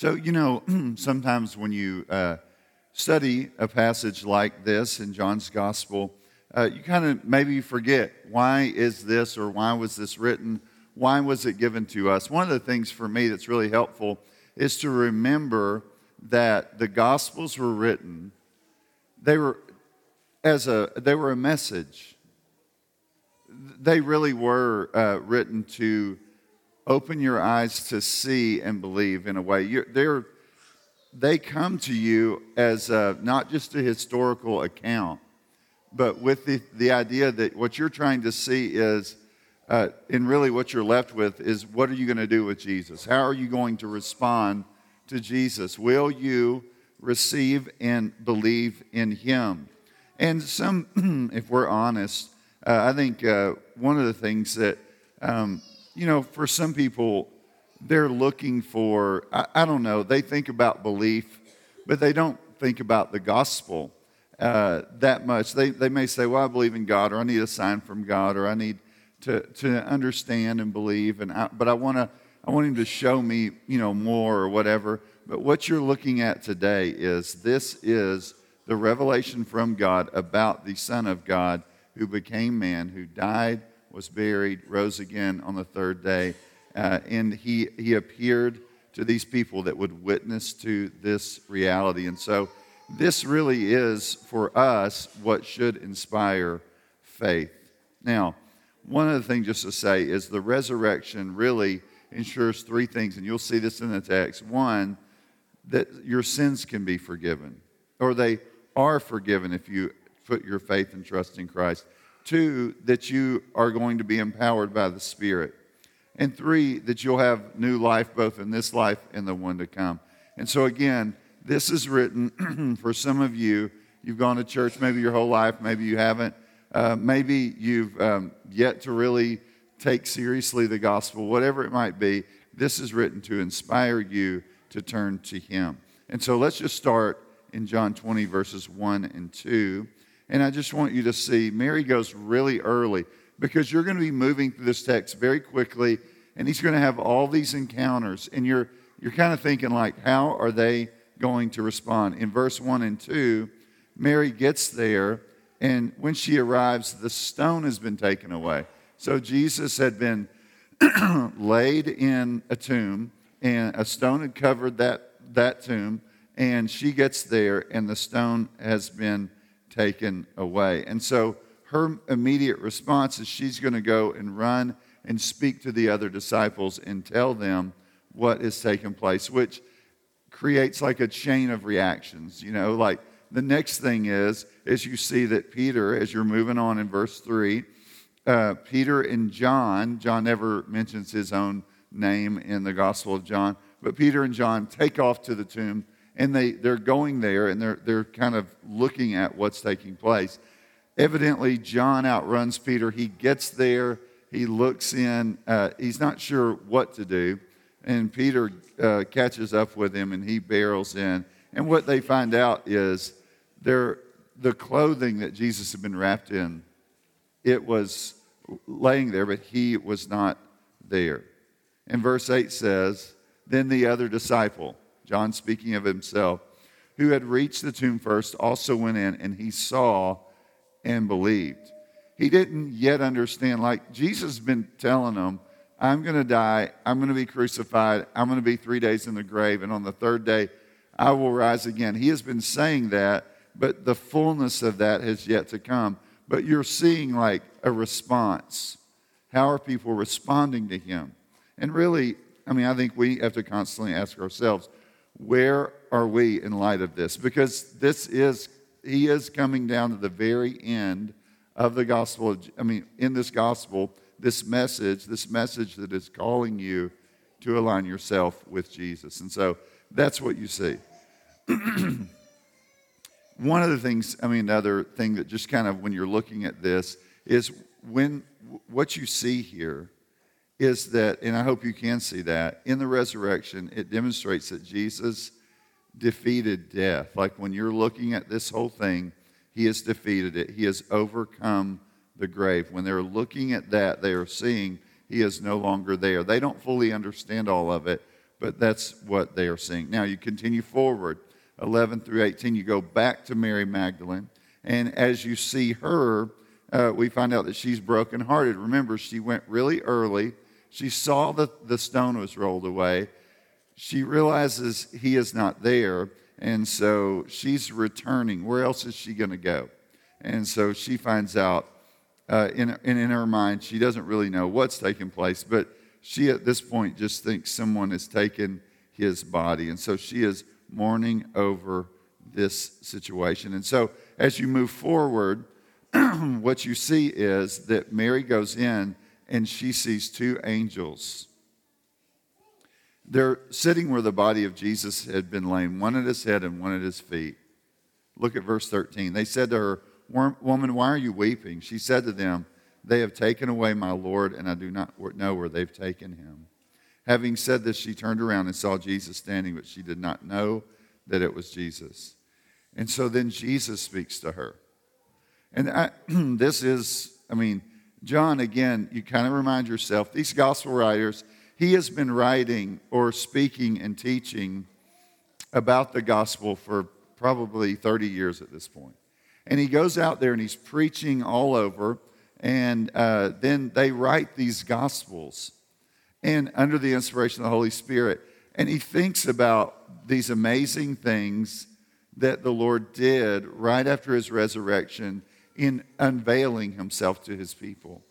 So, you know, sometimes when you uh, study a passage like this in John's Gospel, uh, you kind of maybe forget why is this or why was this written? Why was it given to us? One of the things for me that's really helpful is to remember that the Gospels were written, they were as a they were a message. They really were uh, written to open your eyes to see and believe in a way. You're, they're, they come to you as a, not just a historical account, but with the, the idea that what you're trying to see is, uh, and really what you're left with is what are you going to do with Jesus? How are you going to respond to Jesus? Will you receive and believe in Him? And some, if we're honest, uh, I think uh, one of the things that um, you know, for some people, they're looking for, I, I, don't know, they think about belief, but they don't think about the gospel uh, that much. They, they may say, well, I believe in God, or I need a sign from God, or I need to, to understand and believe, and I, but I want to. I want him to show me, you know, more or whatever. But what you're looking at today is this is the revelation from God about the Son of God who became man, who died was buried, rose again on the third day. Uh, and he, he appeared to these people that would witness to this reality. And so, this really is for us what should inspire faith. Now, one other thing just to say is the resurrection really ensures three things, and you'll see this in the text. One, that your sins can be forgiven, or they are forgiven if you put your faith and trust in Christ. Two, that you are going to be empowered by the Spirit. And three, that you'll have new life both in this life and the one to come. And so, again, this is written for some of you. You've gone to church maybe your whole life, maybe you haven't. Uh, maybe you've um, yet to really take seriously the gospel, whatever it might be. This is written to inspire you to turn to Him. And so let's just start in John 20, verses 1 and 2. And I just want you to see Mary goes really early because you're going to be moving through this text very quickly and he's going to have all these encounters and you're you're kind of thinking like how are they going to respond? In verse 1 and 2 mary gets there and when she arrives the stone has been taken away. So jesus had been laid in a tomb and a stone had covered that that tomb and she gets there and the stone has been taken away. And so her immediate response is she's going to go and run and speak to the other disciples and tell them what is taking place, which creates like a chain of reactions. You know, like the next thing is, is you see that Peter, as you're moving on in verse 3, uh, Peter and John, John never mentions his own name in the Gospel of John, but Peter and John take off to the tomb and they, they're going there and they're, they're kind of looking at what's taking place. Evidently, John outruns Peter. He gets there, he looks in, uh, he's not sure what to do, and Peter uh, catches up with him and he barrels in. And what they find out is they're, the clothing that Jesus had been wrapped in, it was laying there, but he was not there. And verse 8 says, Then the other disciple, John speaking of himself, who had reached the tomb first, also went in and he saw and believed. He didn't yet understand, like Jesus has been telling them, I'm going to die, I'm going to be crucified, I'm going to be three days in the grave, and on the third day, I will rise again. He has been saying that, but the fullness of that has yet to come. But you're seeing like a response. How are people responding to him? And really, I mean, I think we have to constantly ask ourselves where are we in light of this? Because this is, he is coming down to the very end of the gospel. I mean, in this gospel, this message, this message that is calling you to align yourself with Jesus. And so that's what you see. One of the things, I mean, another thing that just kind of when you're looking at this is when what you see here is that, and I hope you can see that, in the resurrection, it demonstrates that Jesus defeated death. Like when you're looking at this whole thing, he has defeated it, he has overcome the grave. When they're looking at that, they are seeing he is no longer there. They don't fully understand all of it, but that's what they are seeing. Now you continue forward, 11 through 18, you go back to Mary Magdalene, and as you see her, uh, we find out that she's brokenhearted. Remember, she went really early. She saw that the stone was rolled away. She realizes he is not there, and so she's returning. Where else is she going to go? And so she finds out uh, in, in, in her mind, she doesn't really know what's taking place, but she at this point just thinks someone has taken his body. And so she is mourning over this situation. And so as you move forward, what you see is that Mary goes in and she sees two angels. They're sitting where the body of Jesus had been laying, one at his head and one at his feet. Look at verse 13. They said to her, Woman, why are you weeping? She said to them, They have taken away my Lord, and I do not know where they've taken him. Having said this, she turned around and saw Jesus standing, but she did not know that it was Jesus. And so then Jesus speaks to her. And I, this is, I mean, John, again, you kind of remind yourself, these gospel writers, he has been writing or speaking and teaching about the gospel for probably 30 years at this point. And he goes out there and he's preaching all over. And uh, then they write these gospels and under the inspiration of the Holy Spirit. And he thinks about these amazing things that the Lord did right after his resurrection in unveiling himself to his people.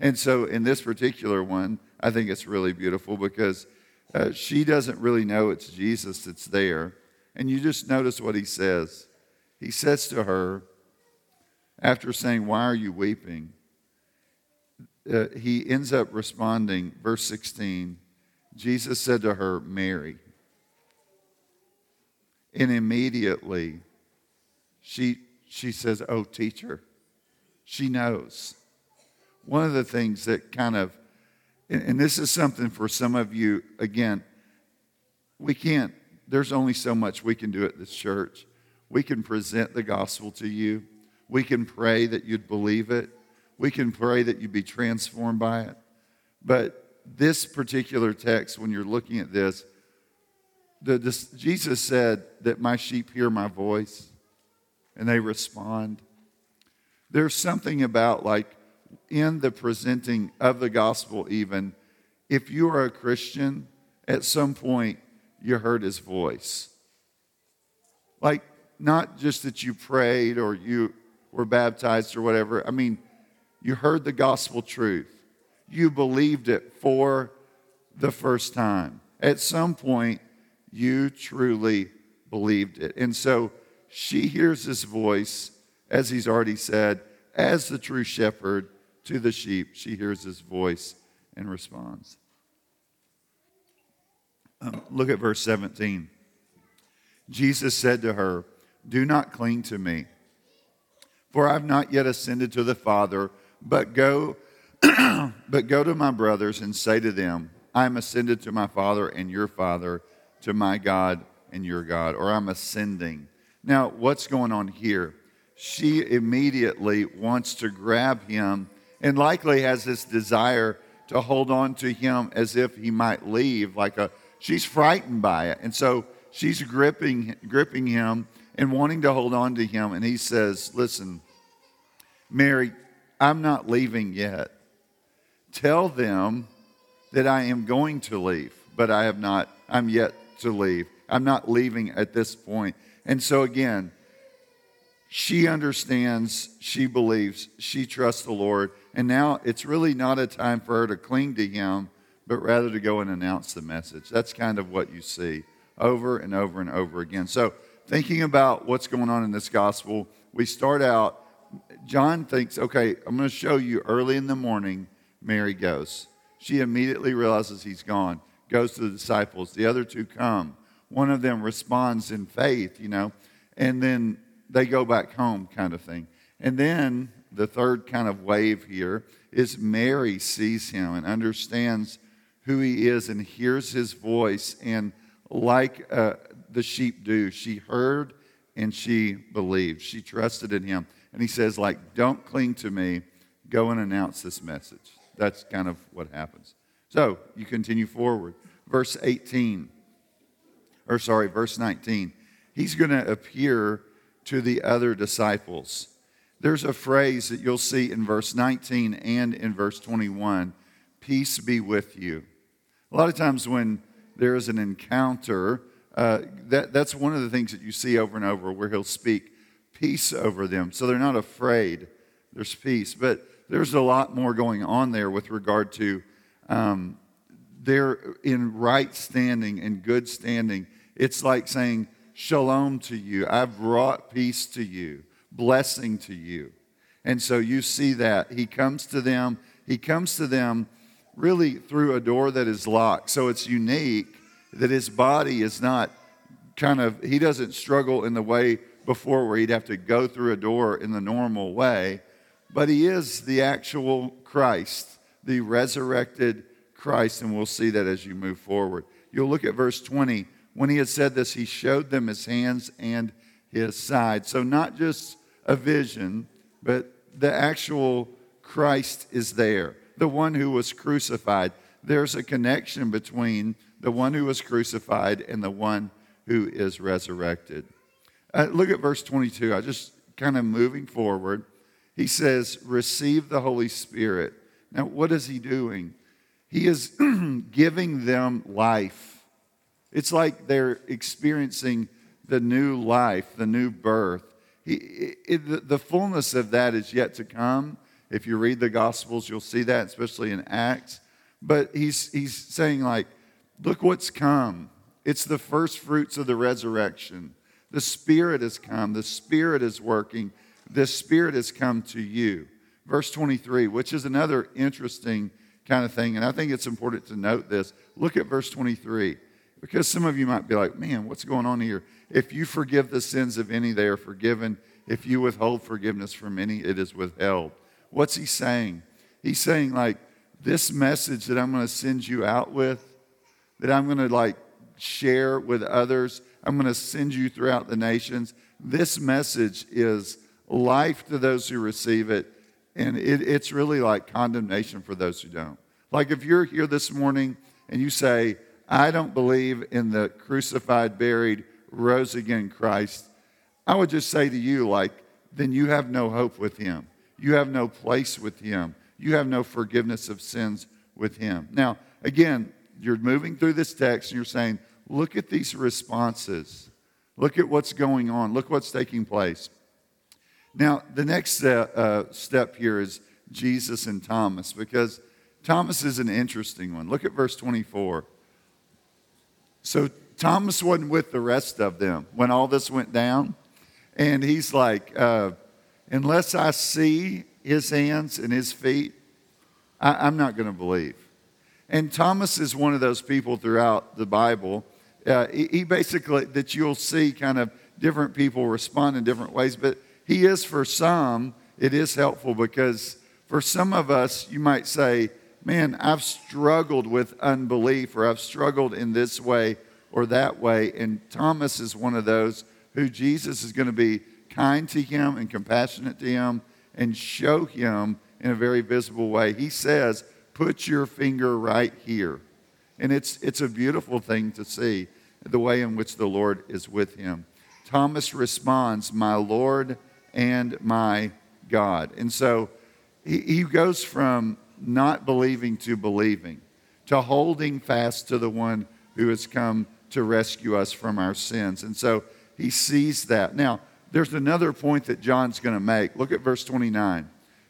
And so in this particular one, I think it's really beautiful because uh, she doesn't really know it's Jesus that's there. And you just notice what he says. He says to her, after saying, Why are you weeping? Uh, he ends up responding, verse 16 Jesus said to her, Mary. And immediately she, she says, Oh, teacher. She knows. One of the things that kind of, and, and this is something for some of you, again, we can't, there's only so much we can do at this church. We can present the gospel to you we can pray that you'd believe it. We can pray that you'd be transformed by it. But this particular text, when you're looking at this, the, this, Jesus said that my sheep hear my voice and they respond. There's something about like in the presenting of the gospel, even if you are a Christian, at some point you heard his voice. Like, not just that you prayed or you were baptized or whatever. I mean, you heard the gospel truth, you believed it for the first time. At some point, you truly believed it. And so she hears his voice, as he's already said, as the true shepherd to the sheep. She hears his voice and responds. Um, look at verse 17. Jesus said to her, Do not cling to me for I've not yet ascended to the Father, but go but go to my brothers and say to them, I am ascended to my Father and your Father, to my God and your God, or I'm ascending. Now, what's going on here? She immediately wants to grab him and likely has this desire to hold on to him as if he might leave, like a she's frightened by it. And so she's gripping gripping him and wanting to hold on to him. And he says, Listen, Mary, I'm not leaving yet. Tell them that I am going to leave, but I have not, I'm yet to leave. I'm not leaving at this point. And so again, she understands, she believes, she trusts the Lord. And now it's really not a time for her to cling to Him, but rather to go and announce the message. That's kind of what you see over and over and over again. So, thinking about what's going on in this gospel, we start out John thinks, okay, I'm going to show you early in the morning, Mary goes. She immediately realizes he's gone, goes to the disciples. The other two come. One of them responds in faith, you know, and then they go back home, kind of thing. And then the third kind of wave here is Mary sees him and understands who he is and hears his voice. And like uh, the sheep do, she heard and she believed. She trusted in him. And he says, like, don't cling to me. Go and announce this message. That's kind of what happens. So you continue forward. Verse 18. Or sorry, verse 19. He's going to appear to the other disciples. There's a phrase that you'll see in verse 19 and in verse 21 Peace be with you. A lot of times when there is an encounter, uh, that, that's one of the things that you see over and over where he'll speak peace over them. So they're not afraid, there's peace. But there's a lot more going on there with regard to um, they're in right standing and good standing. It's like saying, Shalom to you. I've brought peace to you, blessing to you. And so you see that. He comes to them. He comes to them really through a door that is locked. So it's unique that his body is not kind of, he doesn't struggle in the way before where he'd have to go through a door in the normal way, but he is the actual Christ, the resurrected Christ, and we'll see that as you move forward. You'll look at verse 20. When he had said this, he showed them his hands and his side. So, not just a vision, but the actual Christ is there the one who was crucified. There's a connection between the one who was crucified and the one who is resurrected. Uh, look at verse 22. I just kind of moving forward. He says, Receive the Holy Spirit. Now, what is he doing? He is giving them life. It's like they're experiencing the new life, the new birth. He, it, the fullness of that is yet to come. If you read the Gospels, you'll see that, especially in Acts. But he's, he's saying, like, look what's come. It's the first fruits of the resurrection. The Spirit has come, the Spirit is working, the Spirit has come to you. Verse 23, which is another interesting kind of thing, and I think it's important to note this. Look at verse 23, because some of you might be like, man, what's going on here? If you forgive the sins of any, they are forgiven. If you withhold forgiveness from any, it is withheld. What's he saying? He's saying, like, this message that I'm going to send you out with, that I'm going to, like, share with others, I'm going to send you throughout the nations. This message is life to those who receive it, and it, it's really like condemnation for those who don't. Like, if you're here this morning and you say, I don't believe in the crucified, buried, rose again Christ, I would just say to you, like, then you have no hope with him. You have no place with him. You have no forgiveness of sins with him. Now, again, you're moving through this text and you're saying, look at these responses. Look at what's going on. Look what's taking place. Now, the next uh, uh, step here is Jesus and Thomas, because Thomas is an interesting one. Look at verse 24. So, Thomas wasn't with the rest of them when all this went down. And he's like, uh, unless I see his hands and his feet, I, am not going to believe. And Thomas is one of those people throughout the Bible. Uh, he, he basically, that you'll see kind of different people respond in different ways, but he is for some, it is helpful because for some of us, you might say, Man, I've struggled with unbelief, or I've struggled in this way or that way. And Thomas is one of those who Jesus is going to be kind to him and compassionate to him and show him in a very visible way. He says, Put your finger right here. And it's, it's a beautiful thing to see the way in which the Lord is with him. Thomas responds, My Lord and my God. And so he, he goes from not believing to believing, to holding fast to the one who has come to rescue us from our sins. And so he sees that. Now, there's another point that John's going to make. Look at verse 29.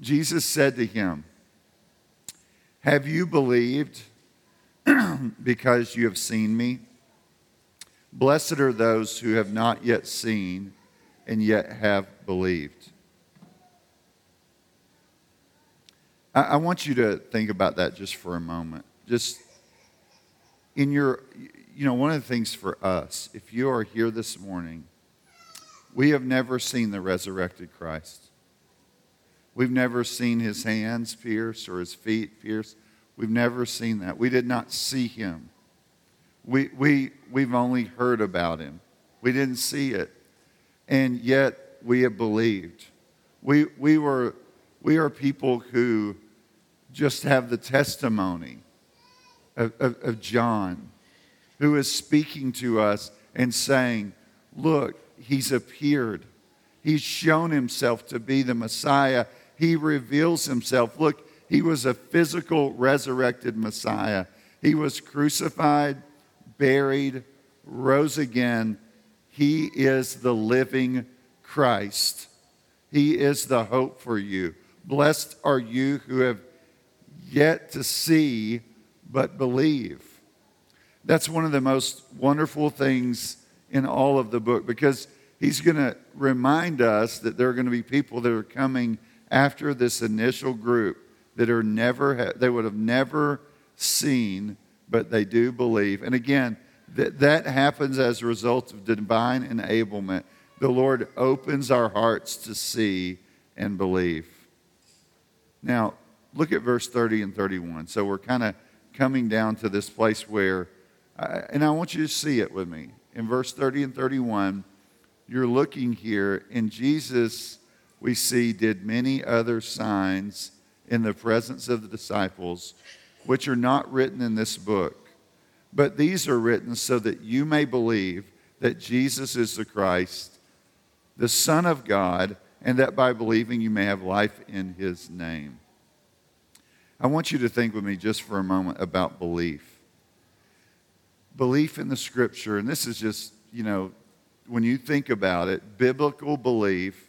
Jesus said to him, Have you believed because you have seen me? Blessed are those who have not yet seen and yet have believed. I, want you to think about that just for a moment. Just in your, you know, one of the things for us, if you are here this morning, we have never seen the resurrected Christ. We've never seen his hands pierced or his feet pierced. We've never seen that. We did not see him. We, we, we've only heard about him. We didn't see it. And yet we have believed. We, we, were, we are people who just have the testimony of, of, of John who is speaking to us and saying, Look, he's appeared. He's shown himself to be the Messiah. He reveals himself. Look, he was a physical, resurrected Messiah. He was crucified, buried, rose again. He is the living Christ. He is the hope for you. Blessed are you who have yet to see but believe. That's one of the most wonderful things in all of the book because he's going to remind us that there are going to be people that are coming after this initial group that are never they would have never seen but they do believe. And again that, that happens as a result of divine enablement. The lord opens our hearts to see and believe. Now look at verse 30 and 31 so we're kind of coming down to this place where and i want you to see it with me in verse 30 and 31, you're looking here, and Jesus, we see, did many other signs in the presence of the disciples, which are not written in this book. But these are written so that you may believe that Jesus is the Christ, the Son of God, and that by believing you may have life in his name. I want you to think with me just for a moment about belief belief in the scripture, and this is just, you know, when you think about it, biblical belief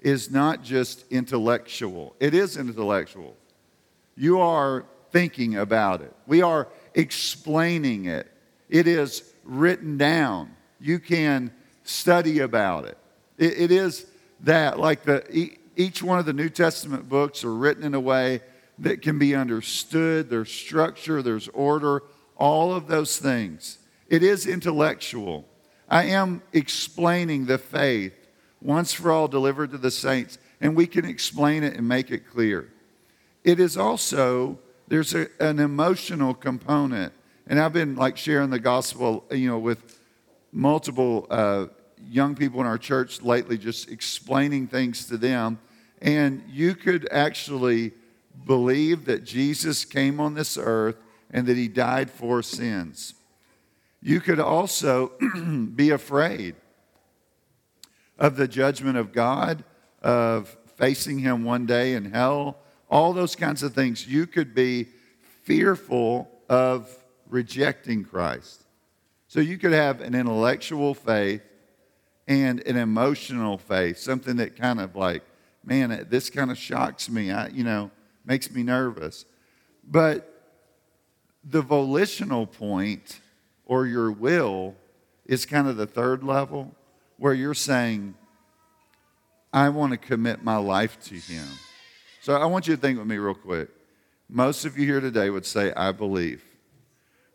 is not just intellectual, it is intellectual. You are thinking about it, we are explaining it, it is written down. You can study about it. it, it is that, like the, each one of the New Testament books are written in a way that can be understood. There's structure, there's order, all of those things. It is intellectual. I am explaining the faith once for all delivered to the saints, and we can explain it and make it clear. It is also, there's a, an emotional component. And I've been like sharing the gospel, you know, with multiple uh, young people in our church lately, just explaining things to them. And you could actually believe that Jesus came on this earth and that he died for sins. You could also be afraid of the judgment of God, of facing him one day in hell, all those kinds of things. You could be fearful of rejecting Christ. So you could have an intellectual faith and an emotional faith, something that kind of like, man, this kind of shocks me. I, you know, makes me nervous. But the volitional point or your will is kind of the third level where you're saying, I want to commit my life to Him. So I want you to think with me real quick. Most of you here today would say, I believe.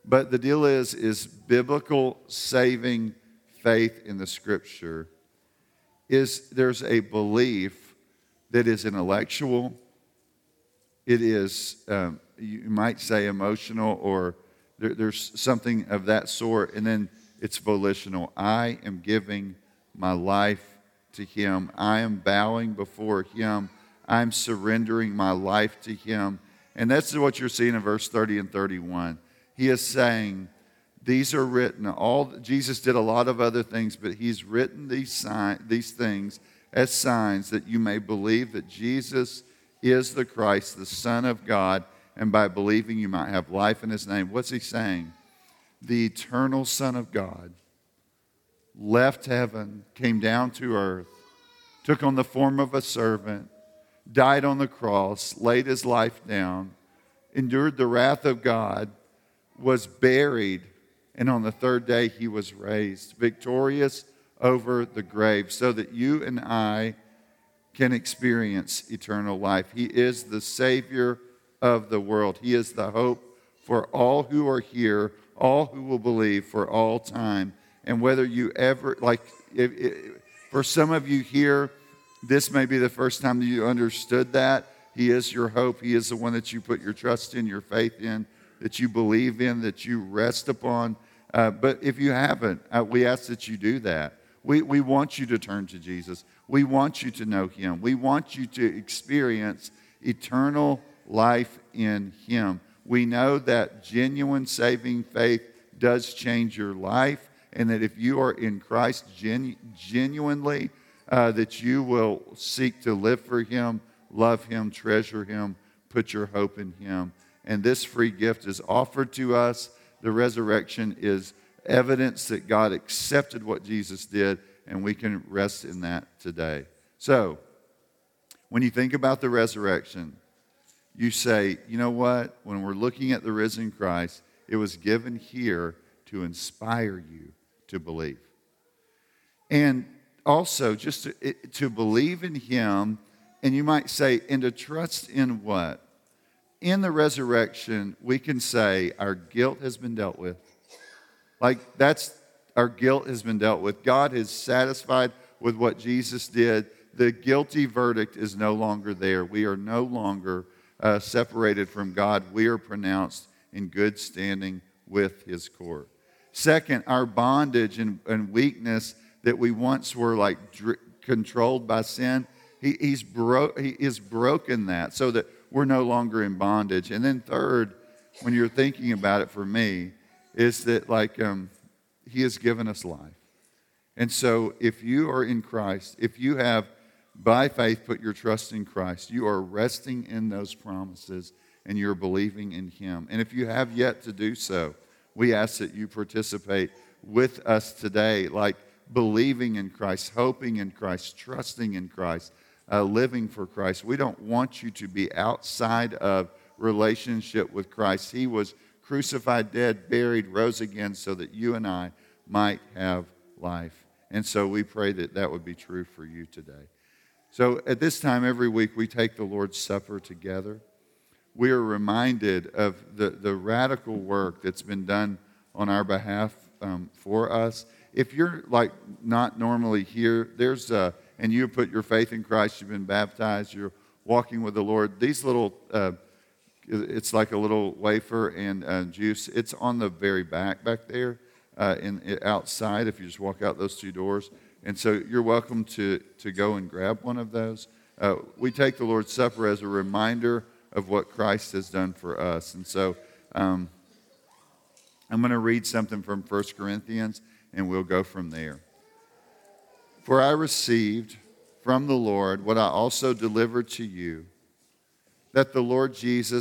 But the deal is, is biblical saving faith in the scripture is there's a belief that is intellectual, it is um, you might say emotional or there, there's something of that sort. And then it's volitional. I am giving my life to Him. I am bowing before Him. I'm surrendering my life to Him. And that's what you're seeing in verse 30 and 31. He is saying, these are written. All Jesus did a lot of other things, but He's written these sign, these things as signs that you may believe that Jesus is the Christ, the Son of God, and by believing you might have life in his name. What's he saying? The eternal Son of God left heaven, came down to earth, took on the form of a servant, died on the cross, laid his life down, endured the wrath of God, was buried, and on the third day he was raised, victorious over the grave, so that you and I can experience eternal life. He is the Savior of the world. He is the hope for all who are here, all who will believe for all time. And whether you ever, like, if, if, for some of you here, this may be the first time that you understood that. He is your hope. He is the one that you put your trust in, your faith in, that you believe in, that you rest upon. Uh, but if you haven't, uh, we ask that you do that. We, we want you to turn to Jesus. We want you to know Him. We want you to experience eternal life in Him. We know that genuine saving faith does change your life, and that if you are in Christ genu- genuinely, uh, that you will seek to live for Him, love Him, treasure Him, put your hope in Him. And this free gift is offered to us. The resurrection is evidence that God accepted what Jesus did, and we can rest in that today. So, when you think about the resurrection, you say, you know what? When we're looking at the risen Christ, it was given here to inspire you to believe. And also, just to, to believe in Him, and you might say, and to trust in what? In the resurrection, we can say our guilt has been dealt with. Like, that's our guilt has been dealt with. God is satisfied with what Jesus did. The guilty verdict is no longer there. We are no longer uh, separated from God. We are pronounced in good standing with His court. Second, our bondage and, and weakness that we once were like dr- controlled by sin, he, he's bro- he broken that so that we're no longer in bondage. And then third, when you're thinking about it for me, is that like um, he has given us life. And so if you are in Christ, if you have by faith put your trust in Christ, you are resting in those promises and you're believing in him. And if you have yet to do so, we ask that you participate with us today, like believing in Christ, hoping in Christ, trusting in Christ, uh, living for Christ. We don't want you to be outside of relationship with Christ. He was crucified, dead, buried, rose again so that you and I might have life. And so we pray that that would be true for you today. So at this time every week, we take the Lord's Supper together. We are reminded of the, the radical work that's been done on our behalf um, for us. If you're like not normally here, there's a, and you put your faith in Christ, you've been baptized, you're walking with the Lord. These little, uh, it's like a little wafer and uh, juice. It's on the very back back there, uh, in outside. If you just walk out those two doors, and so you're welcome to, to go and grab one of those. Uh, we take the Lord's Supper as a reminder of what Christ has done for us. And so um, I'm going to read something from 1 Corinthians, and we'll go from there. For I received from the Lord what I also delivered to you that the Lord Jesus